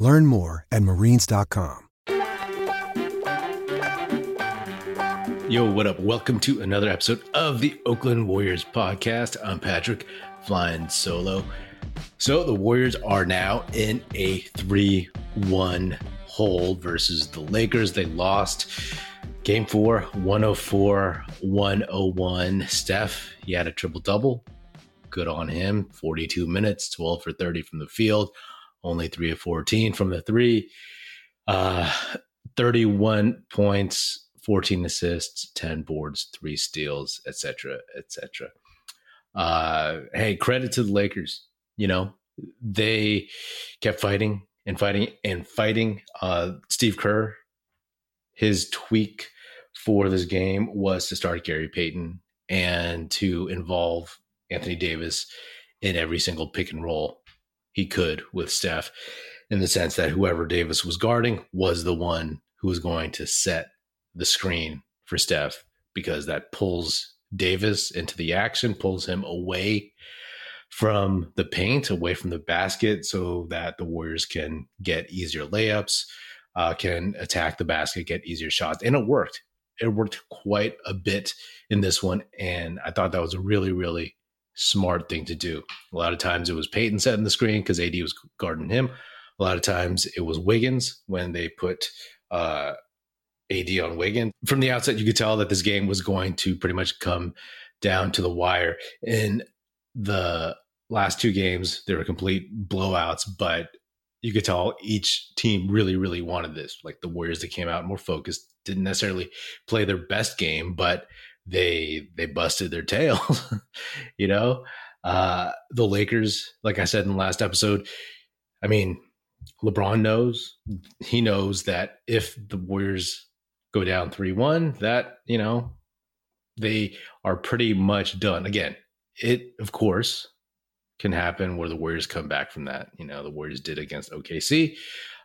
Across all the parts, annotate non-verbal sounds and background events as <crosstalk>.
Learn more at marines.com. Yo, what up? Welcome to another episode of the Oakland Warriors podcast. I'm Patrick, flying solo. So, the Warriors are now in a 3 1 hole versus the Lakers. They lost game four, 104 101. Steph, he had a triple double. Good on him. 42 minutes, 12 for 30 from the field only three of 14 from the three. Uh, 31 points, 14 assists, 10 boards, three steals, etc., etc. Uh, hey, credit to the Lakers. You know, they kept fighting and fighting and fighting. Uh, Steve Kerr, his tweak for this game was to start Gary Payton and to involve Anthony Davis in every single pick and roll he could with Steph in the sense that whoever Davis was guarding was the one who was going to set the screen for Steph because that pulls Davis into the action, pulls him away from the paint, away from the basket, so that the Warriors can get easier layups, uh, can attack the basket, get easier shots. And it worked. It worked quite a bit in this one. And I thought that was a really, really smart thing to do. A lot of times it was Payton setting the screen because AD was guarding him. A lot of times it was Wiggins when they put uh, AD on Wiggins. From the outset, you could tell that this game was going to pretty much come down to the wire. In the last two games, they were complete blowouts, but you could tell each team really, really wanted this. Like the Warriors that came out more focused, didn't necessarily play their best game, but they they busted their tails. <laughs> you know, uh, the Lakers, like I said in the last episode, I mean, LeBron knows he knows that if the Warriors go down three one, that you know they are pretty much done. Again, it of course can happen where the Warriors come back from that. You know, the Warriors did against OKC,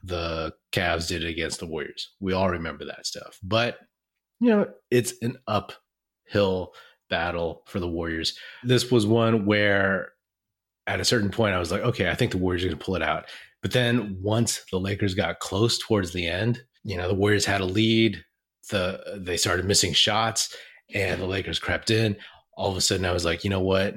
the Cavs did it against the Warriors. We all remember that stuff. But you know, it's an up hill battle for the Warriors. This was one where at a certain point I was like, okay, I think the Warriors are going to pull it out. But then once the Lakers got close towards the end, you know, the Warriors had a lead. The they started missing shots and the Lakers crept in. All of a sudden I was like, you know what?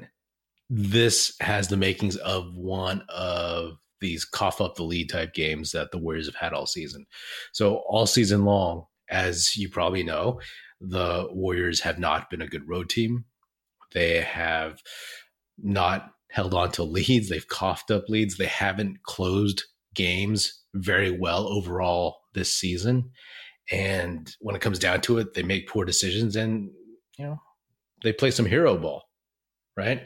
This has the makings of one of these cough up the lead type games that the Warriors have had all season. So all season long, as you probably know, the Warriors have not been a good road team. They have not held on to leads. They've coughed up leads. They haven't closed games very well overall this season. And when it comes down to it, they make poor decisions and, you know, they play some hero ball, right?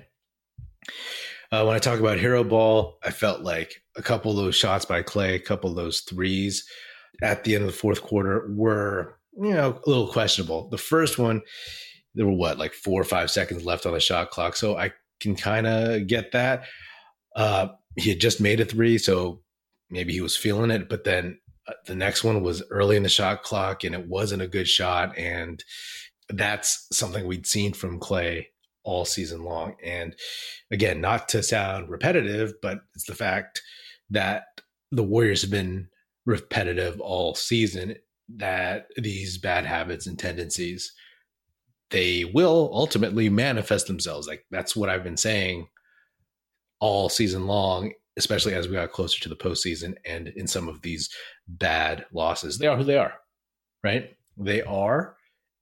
Uh, when I talk about hero ball, I felt like a couple of those shots by Clay, a couple of those threes at the end of the fourth quarter were you know, a little questionable. The first one, there were what, like four or five seconds left on the shot clock. So I can kind of get that. Uh, he had just made a three, so maybe he was feeling it. But then uh, the next one was early in the shot clock and it wasn't a good shot. And that's something we'd seen from Clay all season long. And again, not to sound repetitive, but it's the fact that the Warriors have been repetitive all season that these bad habits and tendencies they will ultimately manifest themselves. Like that's what i've been saying all season long especially as we got closer to the postseason and in some of these bad losses. They are who they are right? They are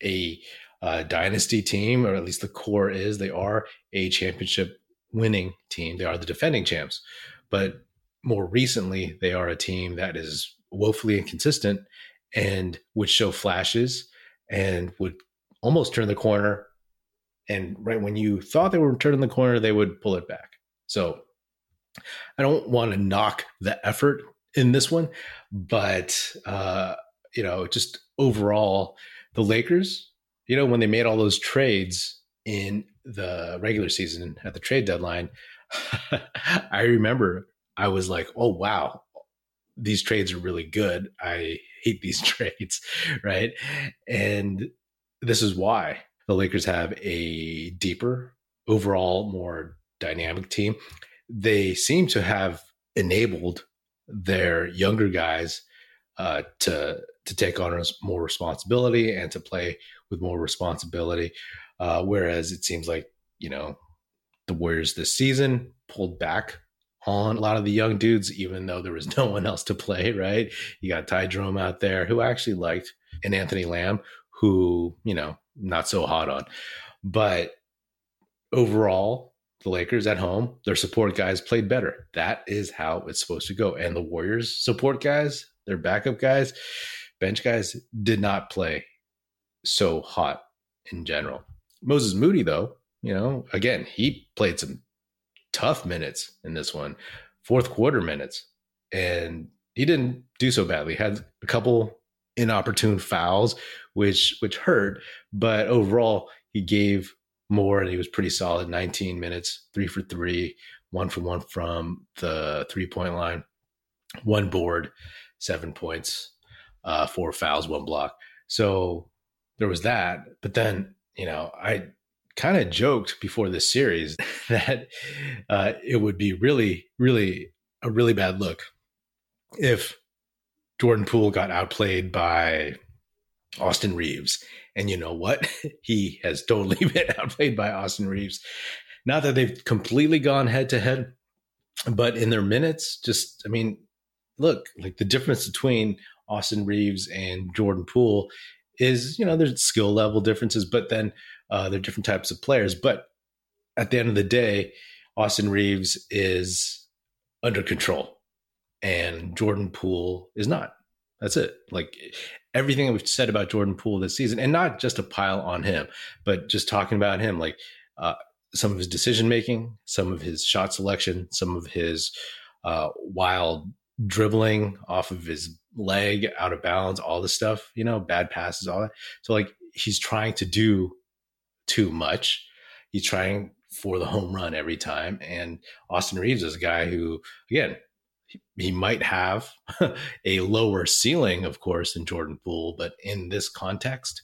a uh, dynasty team or at least the core is. They are a championship winning team. They are the defending champs. But more recently they are a team that is woefully inconsistent and would show flashes and would almost turn the corner. And right when you thought they were turning the corner, they would pull it back. So I don't want to knock the effort in this one, but uh, you know, just overall, the Lakers, you know, when they made all those trades in the regular season at the trade deadline, <laughs> I remember I was like, oh wow, these trades are really good. I hate these <laughs> trades, right? And this is why the Lakers have a deeper, overall, more dynamic team. They seem to have enabled their younger guys uh, to to take on more responsibility and to play with more responsibility. Uh, whereas it seems like you know the Warriors this season pulled back on a lot of the young dudes, even though there was no one else to play. Right? You got Ty Jerome out there, who actually liked, and Anthony Lamb, who you know not so hot on, but overall the Lakers at home, their support guys played better. That is how it's supposed to go. And the Warriors support guys, their backup guys, bench guys did not play so hot in general. Moses Moody, though, you know, again, he played some tough minutes in this one, fourth quarter minutes, and he didn't do so badly. Had a couple inopportune fouls, which which hurt, but overall he gave more, and he was pretty solid. 19 minutes, three for three, one for one from the three point line, one board, seven points, uh, four fouls, one block. So there was that. But then, you know, I kind of joked before this series <laughs> that uh, it would be really, really a really bad look if Jordan Poole got outplayed by Austin Reaves. and you know what? <laughs> he has totally <laughs> been outplayed by Austin Reaves. Not that they've completely gone head to head, but in their minutes, just, I mean, look, like the difference between Austin Reaves and Jordan Poole is, you know, there's skill level differences, but then uh, they're different types of players. But at the end of the day, Austin Reaves is under control and Jordan Poole is not. That's it. Like everything that we've said about Jordan Poole this season, and not just a pile on him, but just talking about him, like uh, some of his decision making, some of his shot selection, some of his uh, wild dribbling off of his leg out of bounds, all the stuff, you know, bad passes, all that. So like he's trying to do too much. He's trying for the home run every time. And Austin Reaves is a guy who, again, he might have <laughs> a lower ceiling, of course, than Jordan Poole, but in this context,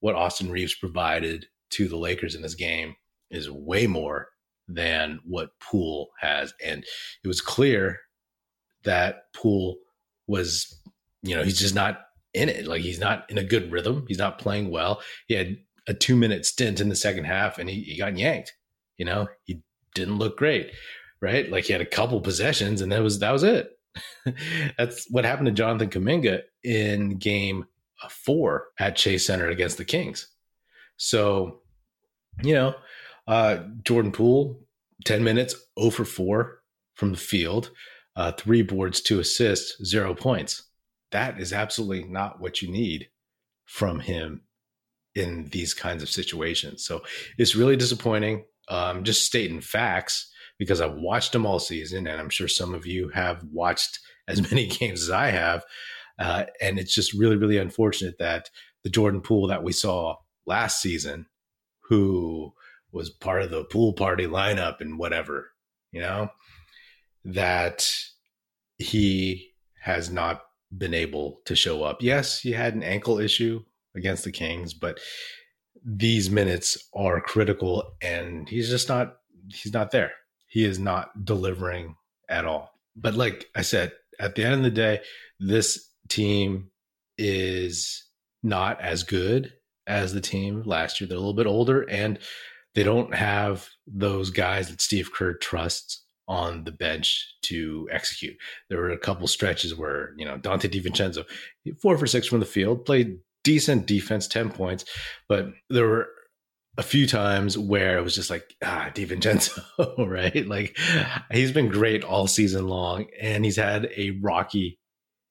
what Austin Reaves provided to the Lakers in this game is way more than what Poole has. And it was clear that Poole was, you know, he's just not in it. Like he's not in a good rhythm. He's not playing well. He had a two minute stint in the second half and he, he got yanked. You know, he didn't look great right? Like he had a couple possessions and that was that was it. <laughs> That's what happened to Jonathan Kuminga in game four at Chase Center against the Kings. So, you know, uh, Jordan Poole, 10 minutes, 0 for 4 from the field, uh, three boards, two assists, zero points. That is absolutely not what you need from him in these kinds of situations. So it's really disappointing. Um, just stating facts because I've watched them all season, and I'm sure some of you have watched as <laughs> many games as I have. Uh, and it's just really, really unfortunate that the Jordan Poole that we saw last season, who was part of the pool party lineup and whatever, you know, that he has not been able to show up. Yes, he had an ankle issue against the Kings, but these minutes are critical and he's just not he's not there he is not delivering at all. But like I said, at the end of the day, this team is not as good as the team last year. They're a little bit older and they don't have those guys that Steve Kerr trusts on the bench to execute. There were a couple stretches where, you know, Donte DiVincenzo, four for six from the field, played decent defense, 10 points, but there were a few times where it was just like ah DiVincenzo, <laughs> right? Like he's been great all season long, and he's had a rocky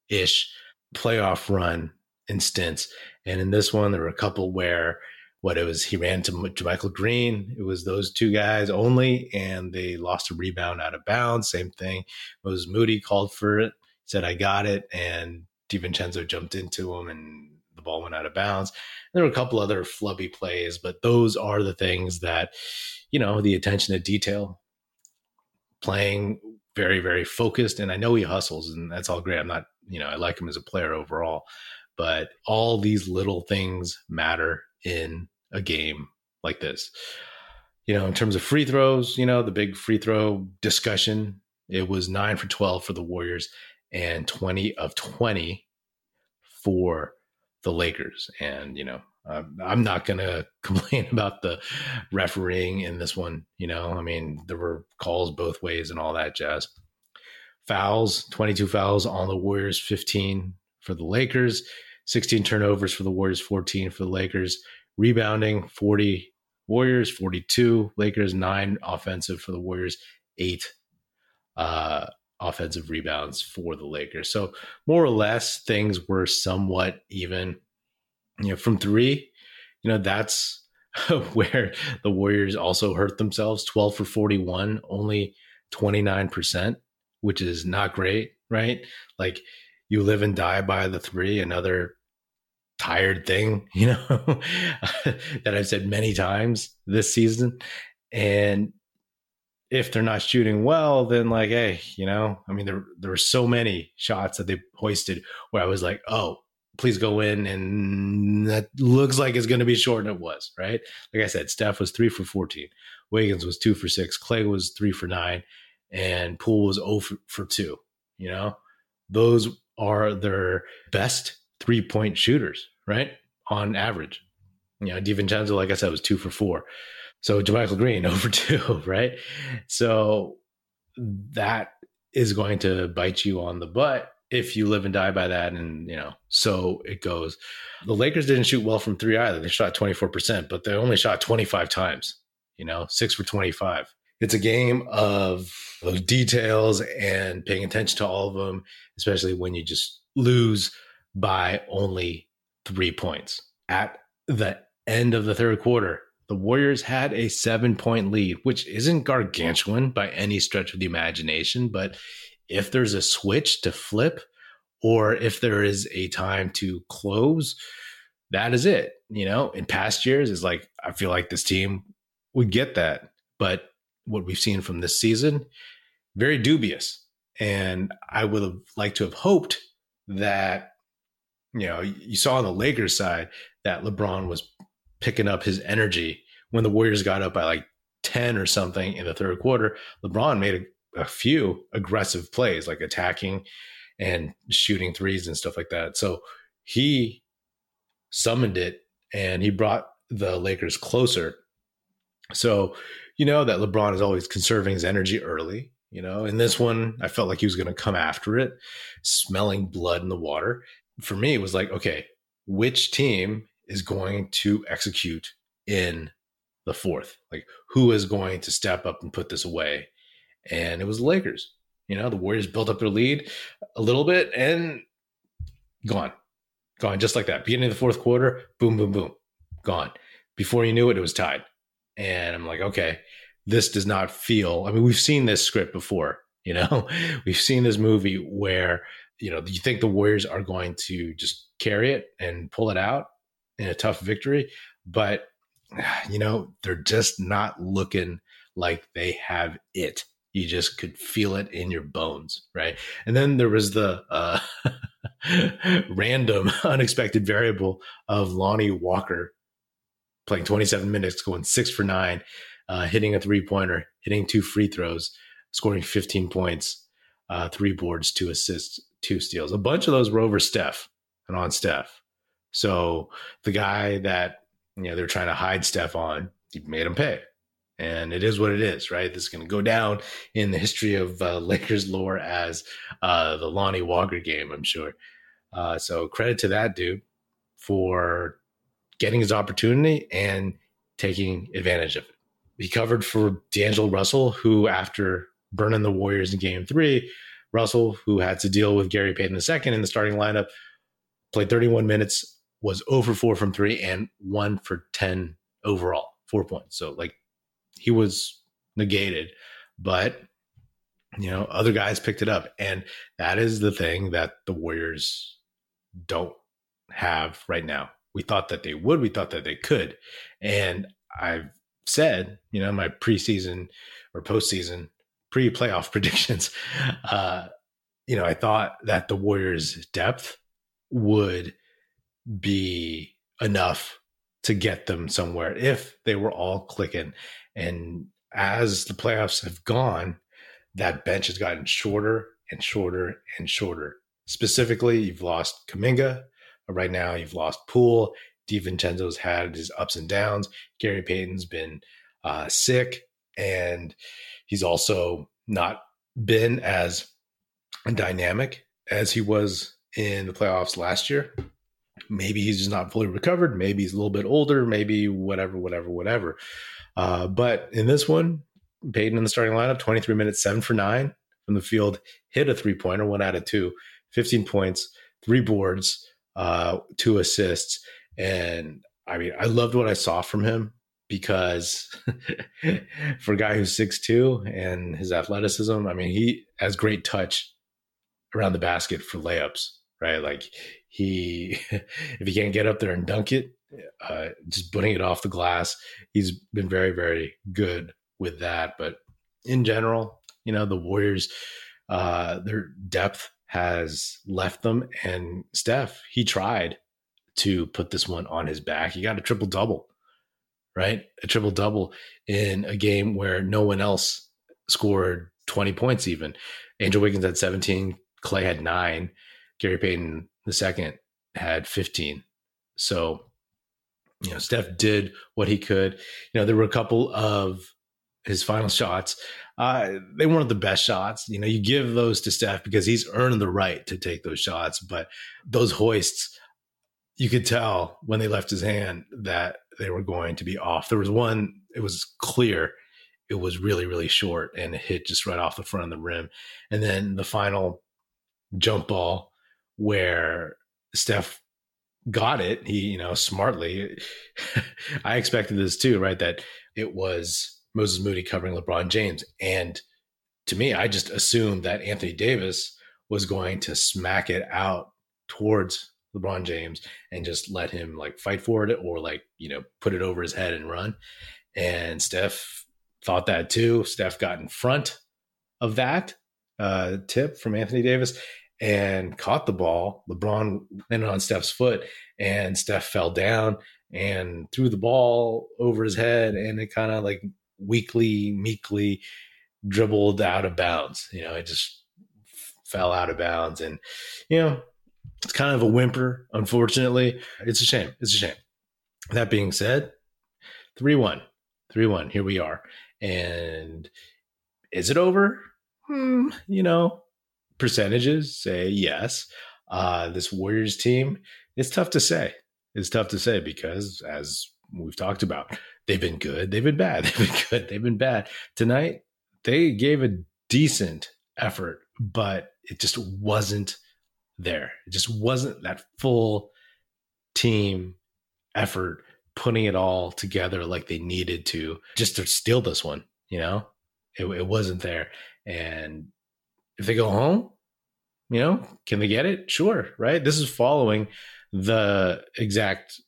ish playoff run in stints. And in this one, there were a couple where what it was he ran to, to Michael Green. It was those two guys only, and they lost a rebound out of bounds. Same thing. It was Moody called for it. said, I got it. And DiVincenzo jumped into him and the ball went out of bounds. There were a couple other flubby plays, but those are the things that, you know, the attention to detail, playing very, very focused. And I know he hustles and that's all great. I'm not, you know, I like him as a player overall, but all these little things matter in a game like this. You know, in terms of free throws, you know, the big free throw discussion, it was nine for 12 for the Warriors and 20 of 20 for the Lakers. And, you know, I'm not going <laughs> to complain about the refereeing in this one. You know, I mean, there were calls both ways and all that jazz. Fouls, 22 fouls on the Warriors, 15 for the Lakers, 16 turnovers for the Warriors, 14 for the Lakers. Rebounding, 40 Warriors, 42 Lakers, nine offensive for the Warriors, eight uh, offensive rebounds for the Lakers. So more or less, things were somewhat even. You know, from three, you know, that's <laughs> where the Warriors also hurt themselves 12 for 41, only 29%, which is not great, right? Like you live and die by the three, another tired thing, <laughs> you know, <laughs> that I've said many times this season. And if they're not shooting well, then like, hey, you know, I mean, there there were so many shots that they hoisted where I was like, oh, please go in, and that looks like it's going to be short, and it was right. Like I said, Steph was three for fourteen, Wiggins was two for six, Clay was three for nine, and Poole was zero for, for two. You know, those are their best three point shooters, right? On average, you know, DiVincenzo, like I said, was two for four. So JaMychal Green <laughs> over two, right? So that is going to bite you on the butt if you live and die by that. And, you know, so it goes. The Lakers didn't shoot well from three either. They shot 24%, but they only shot 25 times, you know, six for 25. It's a game of those details and paying attention to all of them, especially when you just lose by only three points. At the end of the third quarter, the Warriors had a seven point lead, which isn't gargantuan by any stretch of the imagination. But if there's a switch to flip, or if there is a time to close, that is it. You know, in past years, is like, I feel like this team would get that. But what we've seen from this season, very dubious. And I would have liked to have hoped that, you know, you saw on the Lakers side that LeBron was picking up his energy when the Warriors got up by like 10 or something in the third quarter. LeBron made a, a few aggressive plays, like attacking and shooting threes and stuff like that. So he summoned it and he brought the Lakers closer. So, you know, that LeBron is always conserving his energy early. You know, in this one, I felt like he was going to come after it, smelling blood in the water. For me, it was like, okay, which team is going to execute in the fourth? Like, who is going to step up and put this away? And it was the Lakers. You know, the Warriors built up their lead a little bit and gone, gone just like that. Beginning of the fourth quarter, boom, boom, boom, gone. Before you knew it, it was tied. And I'm like, okay, this does not feel. I mean, we've seen this script before. <laughs> You know, we've seen this movie where you know you think the Warriors are going to just carry it and pull it out, in a tough victory, but you know, they're just not looking like they have it. You just could feel it in your bones, right? And then there was the uh, <laughs> random, <laughs> unexpected variable of Lonnie Walker playing 27 minutes, going six for nine, uh, hitting a three pointer, hitting two free throws, scoring 15 points, uh, three boards, two assists, two steals. A bunch of those were over Steph and on Steph. So the guy that you know they're trying to hide stuff on, he made him pay. And it is what it is, right? This is going to go down in the history of uh, <laughs> Lakers lore as uh, the Lonnie Walker game, I'm sure. Uh, so credit to that dude for getting his opportunity and taking advantage of it. He covered for D'Angelo Russell, who after burning the Warriors in Game Three, Russell, who had to deal with Gary Payton II in the starting lineup, played 31 minutes, was over four from three and one for 10 overall, four points. So, like, he was negated, but You know, other guys picked it up. And that is the thing that the Warriors don't have right now. We thought that they would, we thought that they could. And I've said, you know, my preseason or postseason pre playoff <laughs> predictions, uh, you know, I thought that the Warriors' depth would be enough to get them somewhere if they were all clicking. And as the playoffs have gone, that bench has gotten shorter and shorter and shorter. Specifically, you've lost Kuminga. Right now, you've lost Poole. DiVincenzo's had his ups and downs. Gary Payton's been uh, sick, and he's also not been as dynamic as he was in the playoffs last year. Maybe he's just not fully recovered. Maybe he's a little bit older. Maybe whatever, whatever, whatever. Uh, but in this one, Payton in the starting lineup, 23 minutes, seven for nine from the field, hit a three pointer, one out of two, 15 points, three boards, uh, two assists. And I mean, I loved what I saw from him because <laughs> for a guy who's six two and his athleticism, I mean, he has great touch around the basket for layups, right? Like he, <laughs> if he can't get up there and dunk it, uh, just putting it off the glass, he's been very, very good with that. But in general, you know, the Warriors, uh, their depth has left them. And Steph, he tried to put this one on his back. He got a triple double, right? A triple double in a game where no one else scored 20 points, even. Andrew Wiggins had 17, Clay had nine, Gary Payton the second had 15. So, you know, Steph did what he could. You know, there were a couple of his final shots. Uh, they weren't the best shots. You know, you give those to Steph because he's earned the right to take those shots. But those hoists, you could tell when they left his hand that they were going to be off. There was one, it was clear it was really, really short and it hit just right off the front of the rim. And then the final jump ball where Steph got it, he, you know, smartly. <laughs> I expected this too, right? That it was Moses Moody covering LeBron James. And to me, I just assumed that Anthony Davis was going to smack it out towards LeBron James and just let him like fight for it or like, you know, put it over his head and run. And Steph thought that too. Steph got in front of that uh, tip from Anthony Davis and caught the ball. LeBron landed on Steph's foot, and Steph fell down and threw the ball over his head, and it kind of like weakly, meekly dribbled out of bounds. You know, it just fell out of bounds, and you know, it's kind of a whimper. Unfortunately, it's a shame. It's a shame. That being said, three one, three one. Here we are, and is it over? Hmm, you know, percentages say yes. Uh, this Warriors team, it's tough to say. It's tough to say because, as we've talked about, they've been good, they've been bad, <laughs> they've been good, they've been bad. Tonight, they gave a decent effort, but it just wasn't there. It just wasn't that full team effort putting it all together like they needed to just to steal this one, you know? It, it wasn't there. And if they go home, you know, can they get it? Sure, right? This is following the exact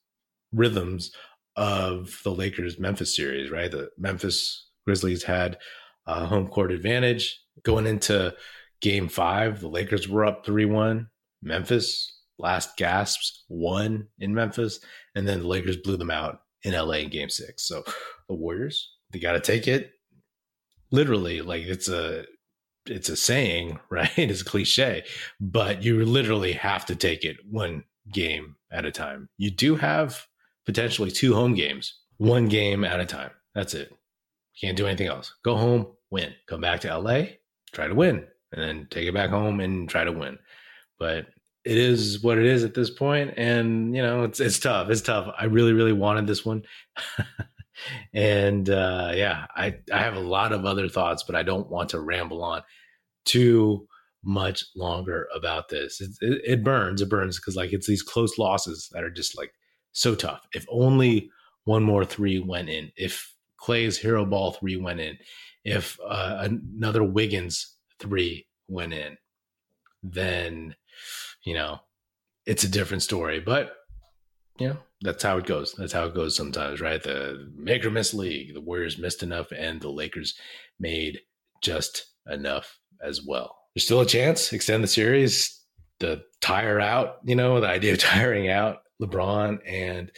rhythms of the Lakers Memphis series, right? The Memphis Grizzlies had a home court advantage going into game five. The Lakers were up 3 1. Memphis, last gasps, won in Memphis. And then the Lakers blew them out in LA in game six. So the Warriors, they got to take it literally. Like it's a it's a saying, <laughs> right? It's a cliche, but you literally have to take it one game at a time. You do have potentially two home games, one game at a time. That's it. Can't do anything else. Go home, win. Come back to LA, try to win, and then take it back home and try to win. But it is what it is at this point, and you know it's it's tough. It's tough. I really, really wanted this one. <laughs> and uh, yeah, I I have a lot of other thoughts, but I don't want to ramble on too much longer about this. It, it, it burns, it burns because like it's these close losses that are just like so tough. If only one more three went in, if Clay's hero ball three went in, if uh, another Wiggins three went in, then, you know, it's a different story. But, know, that's how it goes. That's how it goes sometimes, right? The make or miss league. The Warriors missed enough and the Lakers made just enough as well. There's still a chance, extend the series, The tire out, you know, the idea of <laughs> tiring out LeBron and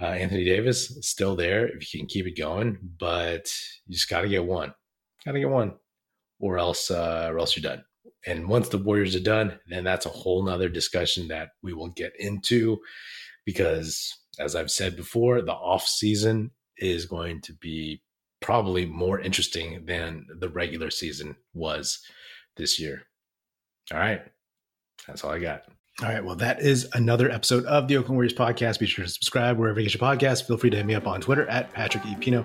uh, Anthony Davis still there if you can keep it going, but you just got to get one, got to get one, or else, uh, or else you're done. And once the Warriors are done, then that's a whole nother discussion that we will get into because, as I've said before, the off season is going to be probably more interesting than the regular season was this year. All right. That's all I got. All right. Well, that is another episode of the Oakland Warriors podcast. Be sure to subscribe wherever you get your podcast. Feel free to hit me up on Twitter at Patrick E. Pino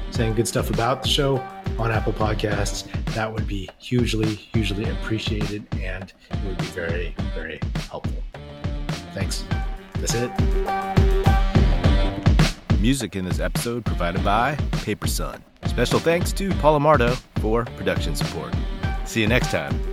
saying good stuff about the show on Apple Podcasts, that would be hugely, hugely appreciated and it would be very, very helpful. Thanks. That's it. Music in this episode provided by Paper Sun. Special thanks to Paul Amardo for production support. See you next time.